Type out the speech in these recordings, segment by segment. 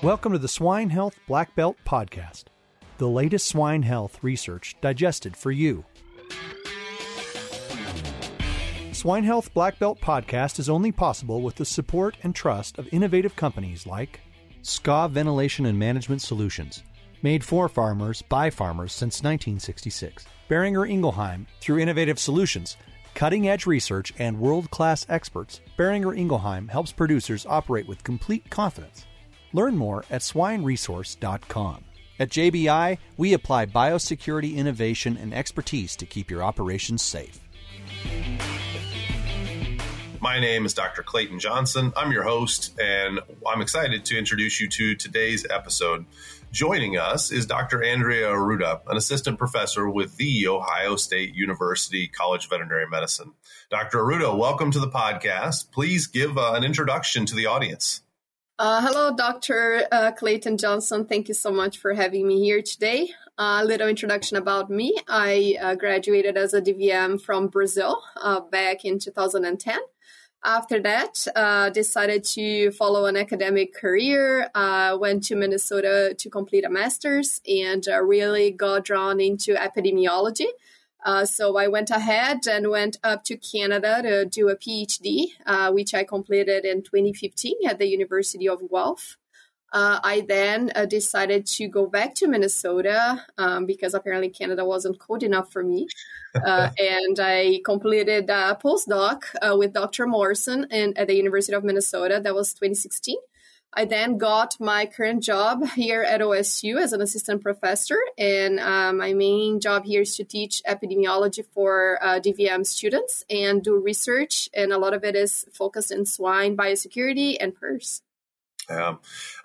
Welcome to the Swine Health Black Belt Podcast, the latest swine health research digested for you. Swine Health Black Belt Podcast is only possible with the support and trust of innovative companies like Skov Ventilation and Management Solutions, made for farmers by farmers since 1966. Boehringer Ingelheim, through innovative solutions, cutting edge research, and world class experts, Boehringer Ingelheim helps producers operate with complete confidence. Learn more at swineresource.com. At JBI, we apply biosecurity innovation and expertise to keep your operations safe. My name is Dr. Clayton Johnson. I'm your host, and I'm excited to introduce you to today's episode. Joining us is Dr. Andrea Arruda, an assistant professor with the Ohio State University College of Veterinary Medicine. Dr. Arruda, welcome to the podcast. Please give uh, an introduction to the audience. Uh, hello, Dr. Uh, Clayton Johnson. Thank you so much for having me here today. A little introduction about me. I uh, graduated as a DVM from Brazil uh, back in 2010. After that, uh, decided to follow an academic career. Uh, went to Minnesota to complete a master's and uh, really got drawn into epidemiology. Uh, so I went ahead and went up to Canada to do a PhD, uh, which I completed in 2015 at the University of Guelph. Uh, I then uh, decided to go back to Minnesota um, because apparently Canada wasn't cold enough for me. Uh, and I completed a postdoc uh, with Dr. Morrison in, at the University of Minnesota. That was 2016. I then got my current job here at OSU as an assistant professor, and uh, my main job here is to teach epidemiology for uh, DVM students and do research, and a lot of it is focused in swine biosecurity and PRRS. Yeah,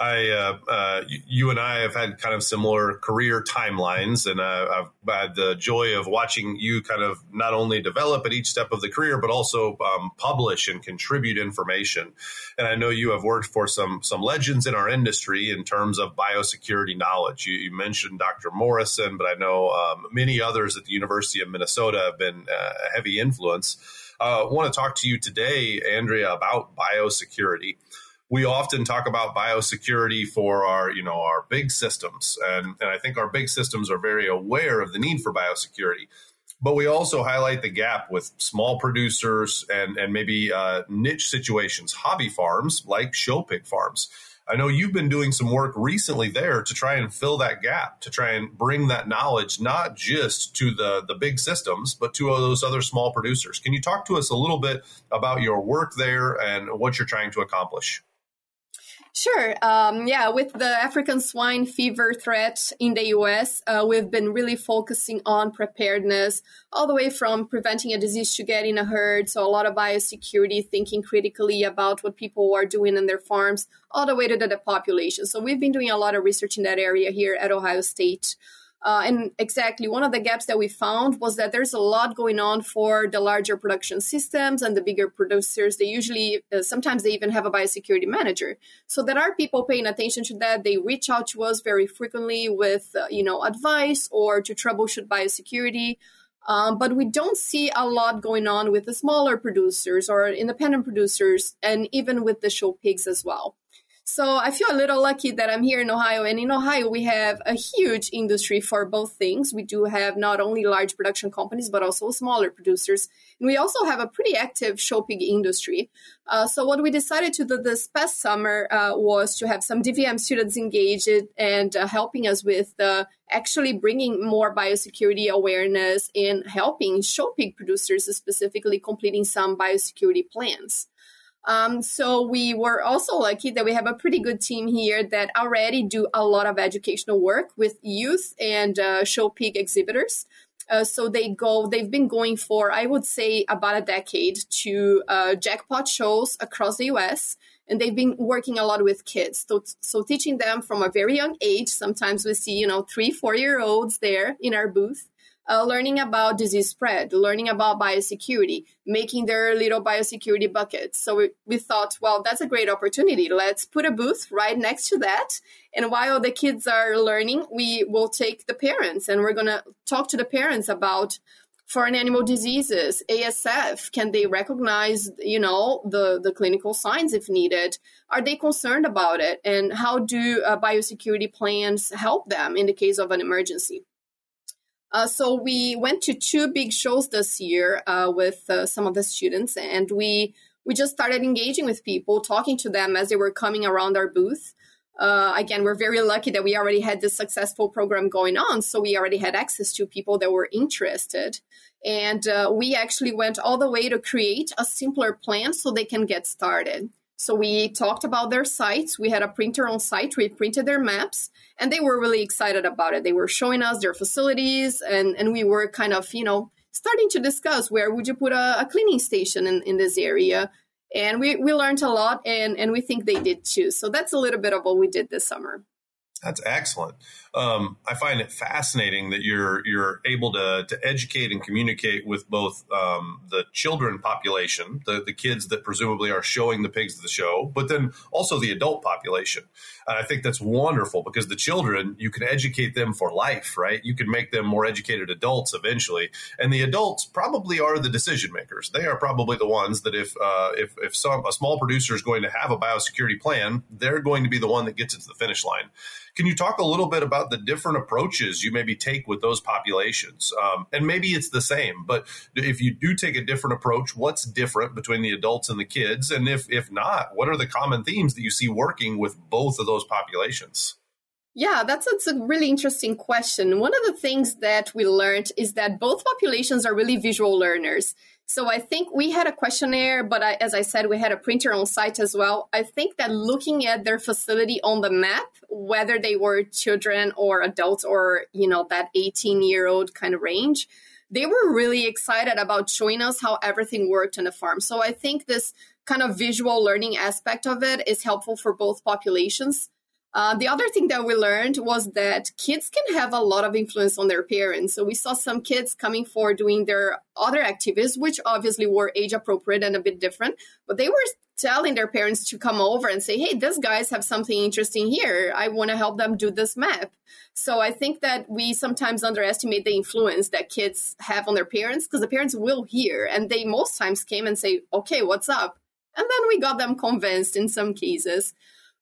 I, uh, uh, you and I have had kind of similar career timelines, and uh, I've had the joy of watching you kind of not only develop at each step of the career, but also um, publish and contribute information. And I know you have worked for some some legends in our industry in terms of biosecurity knowledge. You, you mentioned Dr. Morrison, but I know um, many others at the University of Minnesota have been uh, a heavy influence. I uh, want to talk to you today, Andrea, about biosecurity we often talk about biosecurity for our, you know, our big systems. And, and I think our big systems are very aware of the need for biosecurity. But we also highlight the gap with small producers and, and maybe uh, niche situations, hobby farms like show pig farms. I know you've been doing some work recently there to try and fill that gap, to try and bring that knowledge not just to the, the big systems, but to those other small producers. Can you talk to us a little bit about your work there and what you're trying to accomplish? Sure. Um, yeah, with the African swine fever threat in the US, uh, we've been really focusing on preparedness, all the way from preventing a disease to get in a herd. So, a lot of biosecurity, thinking critically about what people are doing in their farms, all the way to the population. So, we've been doing a lot of research in that area here at Ohio State. Uh, and exactly one of the gaps that we found was that there's a lot going on for the larger production systems and the bigger producers. They usually, uh, sometimes they even have a biosecurity manager. So there are people paying attention to that. They reach out to us very frequently with, uh, you know, advice or to troubleshoot biosecurity. Um, but we don't see a lot going on with the smaller producers or independent producers, and even with the show pigs as well. So I feel a little lucky that I'm here in Ohio. And in Ohio, we have a huge industry for both things. We do have not only large production companies, but also smaller producers. And we also have a pretty active show pig industry. Uh, so what we decided to do this past summer uh, was to have some DVM students engaged and uh, helping us with uh, actually bringing more biosecurity awareness and helping show pig producers specifically completing some biosecurity plans. Um, so we were also lucky that we have a pretty good team here that already do a lot of educational work with youth and uh, show pig exhibitors. Uh, so they go, they've been going for, I would say, about a decade to uh, jackpot shows across the US. And they've been working a lot with kids. So, so teaching them from a very young age. Sometimes we see, you know, three, four year olds there in our booth uh, learning about disease spread, learning about biosecurity, making their little biosecurity buckets. So we, we thought, well, that's a great opportunity. Let's put a booth right next to that. And while the kids are learning, we will take the parents and we're going to talk to the parents about foreign animal diseases, ASF, can they recognize, you know, the, the clinical signs if needed? Are they concerned about it? And how do uh, biosecurity plans help them in the case of an emergency? Uh, so we went to two big shows this year uh, with uh, some of the students, and we we just started engaging with people, talking to them as they were coming around our booth. Uh, again, we're very lucky that we already had this successful program going on. So we already had access to people that were interested. And uh, we actually went all the way to create a simpler plan so they can get started. So we talked about their sites. We had a printer on site. We printed their maps and they were really excited about it. They were showing us their facilities and, and we were kind of, you know, starting to discuss where would you put a, a cleaning station in, in this area and we, we learned a lot and, and we think they did too so that's a little bit of what we did this summer that's excellent. Um, I find it fascinating that you're you're able to to educate and communicate with both um, the children population, the the kids that presumably are showing the pigs at the show, but then also the adult population. And I think that's wonderful because the children you can educate them for life, right? You can make them more educated adults eventually, and the adults probably are the decision makers. They are probably the ones that if uh, if if some a small producer is going to have a biosecurity plan, they're going to be the one that gets it to the finish line. Can you talk a little bit about the different approaches you maybe take with those populations? Um, and maybe it's the same, but if you do take a different approach, what's different between the adults and the kids? And if if not, what are the common themes that you see working with both of those populations? Yeah, that's, that's a really interesting question. One of the things that we learned is that both populations are really visual learners. So I think we had a questionnaire, but I, as I said, we had a printer on site as well. I think that looking at their facility on the map, whether they were children or adults or, you know, that 18 year old kind of range, they were really excited about showing us how everything worked on the farm. So I think this kind of visual learning aspect of it is helpful for both populations. Uh, the other thing that we learned was that kids can have a lot of influence on their parents. So we saw some kids coming for doing their other activities, which obviously were age appropriate and a bit different, but they were telling their parents to come over and say, Hey, these guys have something interesting here. I want to help them do this map. So I think that we sometimes underestimate the influence that kids have on their parents because the parents will hear and they most times came and say, Okay, what's up? And then we got them convinced in some cases.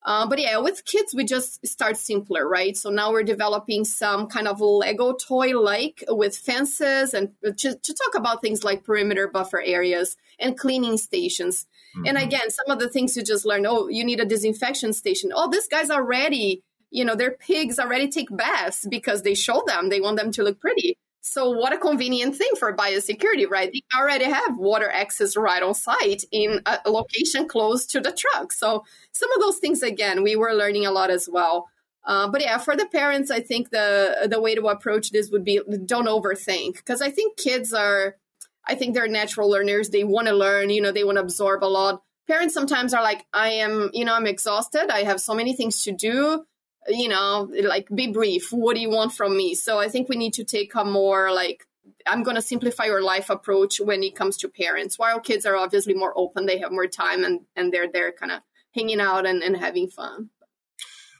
Uh, but yeah, with kids, we just start simpler, right? So now we're developing some kind of Lego toy like with fences and to, to, talk about things like perimeter buffer areas and cleaning stations. Mm-hmm. And again, some of the things you just learn oh, you need a disinfection station. Oh, these guys already, you know, their pigs already take baths because they show them, they want them to look pretty. So what a convenient thing for biosecurity, right? They already have water access right on site in a location close to the truck. So some of those things, again, we were learning a lot as well. Uh, but yeah, for the parents, I think the the way to approach this would be don't overthink because I think kids are, I think they're natural learners. They want to learn, you know, they want to absorb a lot. Parents sometimes are like, I am, you know, I'm exhausted. I have so many things to do you know, like be brief. What do you want from me? So I think we need to take a more like I'm going to simplify your life approach when it comes to parents. While kids are obviously more open, they have more time and and they're there kind of hanging out and, and having fun.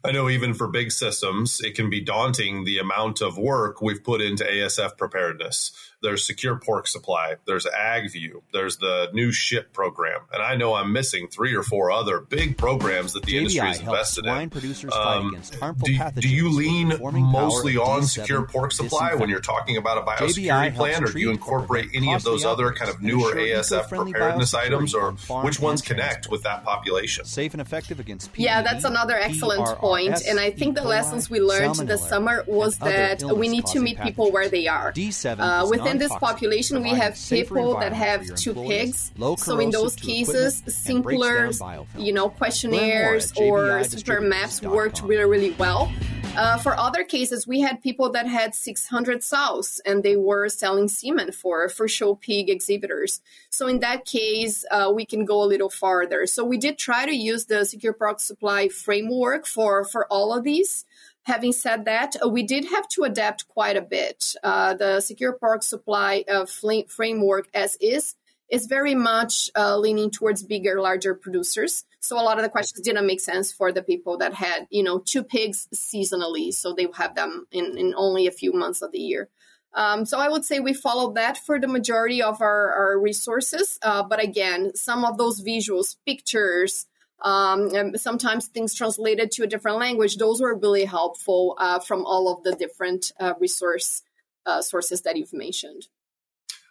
I know even for big systems, it can be daunting the amount of work we've put into ASF preparedness. There's secure pork supply. There's AgView. There's the new ship program. And I know I'm missing three or four other big programs that the JBI industry is invested in. Producers um, do, do, you lean mostly on secure pork supply when you're talking about a biosecurity plan, or do you incorporate any of those other kind of newer ASF preparedness items, or which ones connect with that population? Safe and effective against PED, Yeah, that's another excellent point. And I think the lessons we learned this summer was that we need to meet people where they are. Uh, within in this population, we have people that have two pigs. So in those cases, simpler, you know, questionnaires or simpler maps worked really, really well. Uh, for other cases, we had people that had 600 sows and they were selling semen for for show pig exhibitors. So in that case, uh, we can go a little farther. So we did try to use the secure pork supply framework for for all of these. Having said that, uh, we did have to adapt quite a bit. Uh, the secure pork supply uh, framework, as is, is very much uh, leaning towards bigger, larger producers. So a lot of the questions didn't make sense for the people that had, you know, two pigs seasonally, so they have them in, in only a few months of the year. Um, so I would say we followed that for the majority of our, our resources. Uh, but again, some of those visuals, pictures, um, sometimes things translated to a different language, those were really helpful uh, from all of the different uh, resource uh, sources that you've mentioned.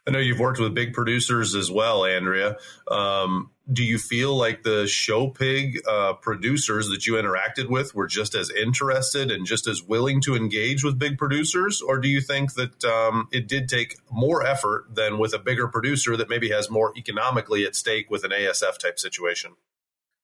I know you've worked with big producers as well, Andrea. Um, do you feel like the show pig uh, producers that you interacted with were just as interested and just as willing to engage with big producers, or do you think that um, it did take more effort than with a bigger producer that maybe has more economically at stake with an ASF type situation?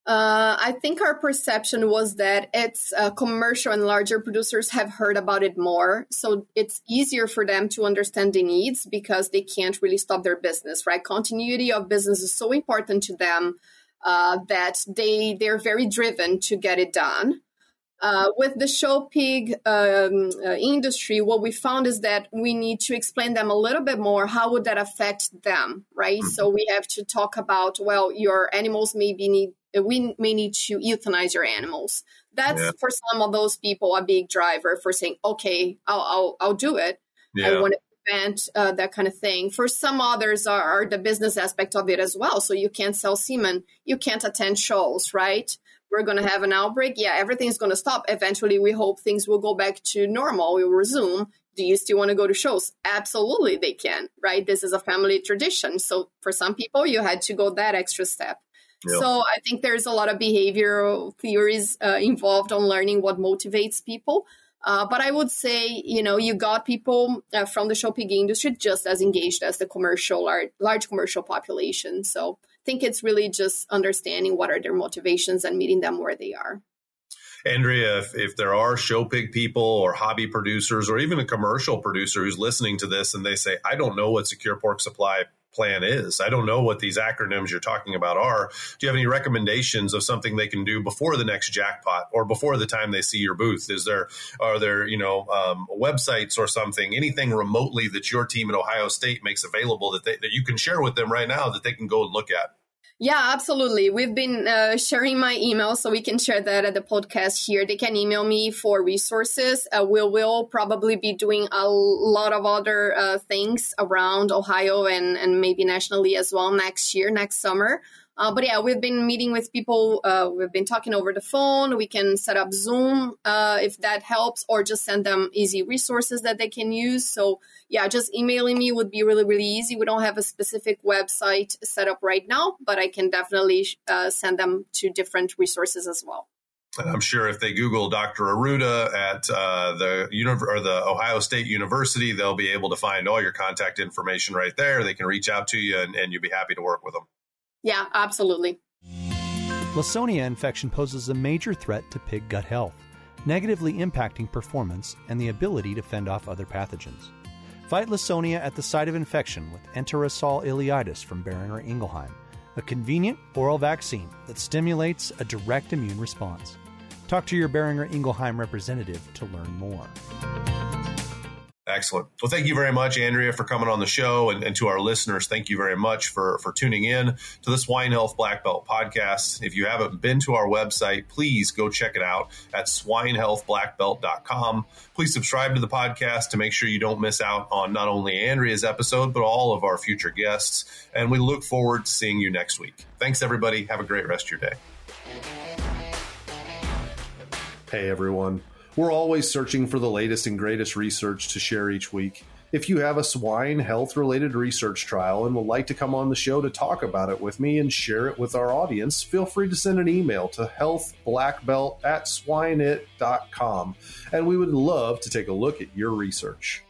Uh, I think our perception was that it's uh, commercial and larger producers have heard about it more. So it's easier for them to understand the needs because they can't really stop their business, right? Continuity of business is so important to them uh, that they, they're very driven to get it done. Uh, with the show pig um, uh, industry, what we found is that we need to explain them a little bit more. How would that affect them, right? Mm-hmm. So we have to talk about well, your animals maybe need we may need to euthanize your animals. That's yeah. for some of those people a big driver for saying, okay, I'll I'll, I'll do it. Yeah. I want to prevent uh, that kind of thing. For some others are, are, the business aspect of it as well. So you can't sell semen, you can't attend shows, right? We're going to have an outbreak. Yeah, everything's going to stop. Eventually, we hope things will go back to normal. We will resume. Do you still want to go to shows? Absolutely, they can, right? This is a family tradition. So for some people, you had to go that extra step. So I think there's a lot of behavioral theories uh, involved on learning what motivates people. Uh, but I would say, you know, you got people uh, from the show pig industry just as engaged as the commercial, large, large commercial population. So I think it's really just understanding what are their motivations and meeting them where they are. Andrea, if, if there are show pig people or hobby producers or even a commercial producer who's listening to this and they say, I don't know what secure pork supply plan is. I don't know what these acronyms you're talking about are. Do you have any recommendations of something they can do before the next jackpot or before the time they see your booth? Is there are there you know um, websites or something, anything remotely that your team at Ohio State makes available that they, that you can share with them right now that they can go and look at? Yeah, absolutely. We've been uh, sharing my email, so we can share that at the podcast here. They can email me for resources. Uh, we will probably be doing a lot of other uh, things around Ohio and, and maybe nationally as well next year, next summer. Uh, but yeah, we've been meeting with people. Uh, we've been talking over the phone. We can set up Zoom uh, if that helps, or just send them easy resources that they can use. So yeah, just emailing me would be really really easy. We don't have a specific website set up right now, but I can definitely uh, send them to different resources as well. And I'm sure if they Google Dr. Arruda at uh, the or the Ohio State University, they'll be able to find all your contact information right there. They can reach out to you, and, and you'll be happy to work with them. Yeah, absolutely. Lawsonia infection poses a major threat to pig gut health, negatively impacting performance and the ability to fend off other pathogens. Fight Lawsonia at the site of infection with Enterosol ileitis from Boehringer Ingelheim, a convenient oral vaccine that stimulates a direct immune response. Talk to your Boehringer Ingelheim representative to learn more. Excellent. Well, thank you very much, Andrea, for coming on the show. And, and, to our listeners, thank you very much for, for tuning in to this Swine Health Black Belt podcast. If you haven't been to our website, please go check it out at swinehealthblackbelt.com. Please subscribe to the podcast to make sure you don't miss out on not only Andrea's episode, but all of our future guests. And we look forward to seeing you next week. Thanks, everybody. Have a great rest of your day. Hey, everyone. We're always searching for the latest and greatest research to share each week. If you have a swine health related research trial and would like to come on the show to talk about it with me and share it with our audience, feel free to send an email to healthblackbelt at swineit.com and we would love to take a look at your research.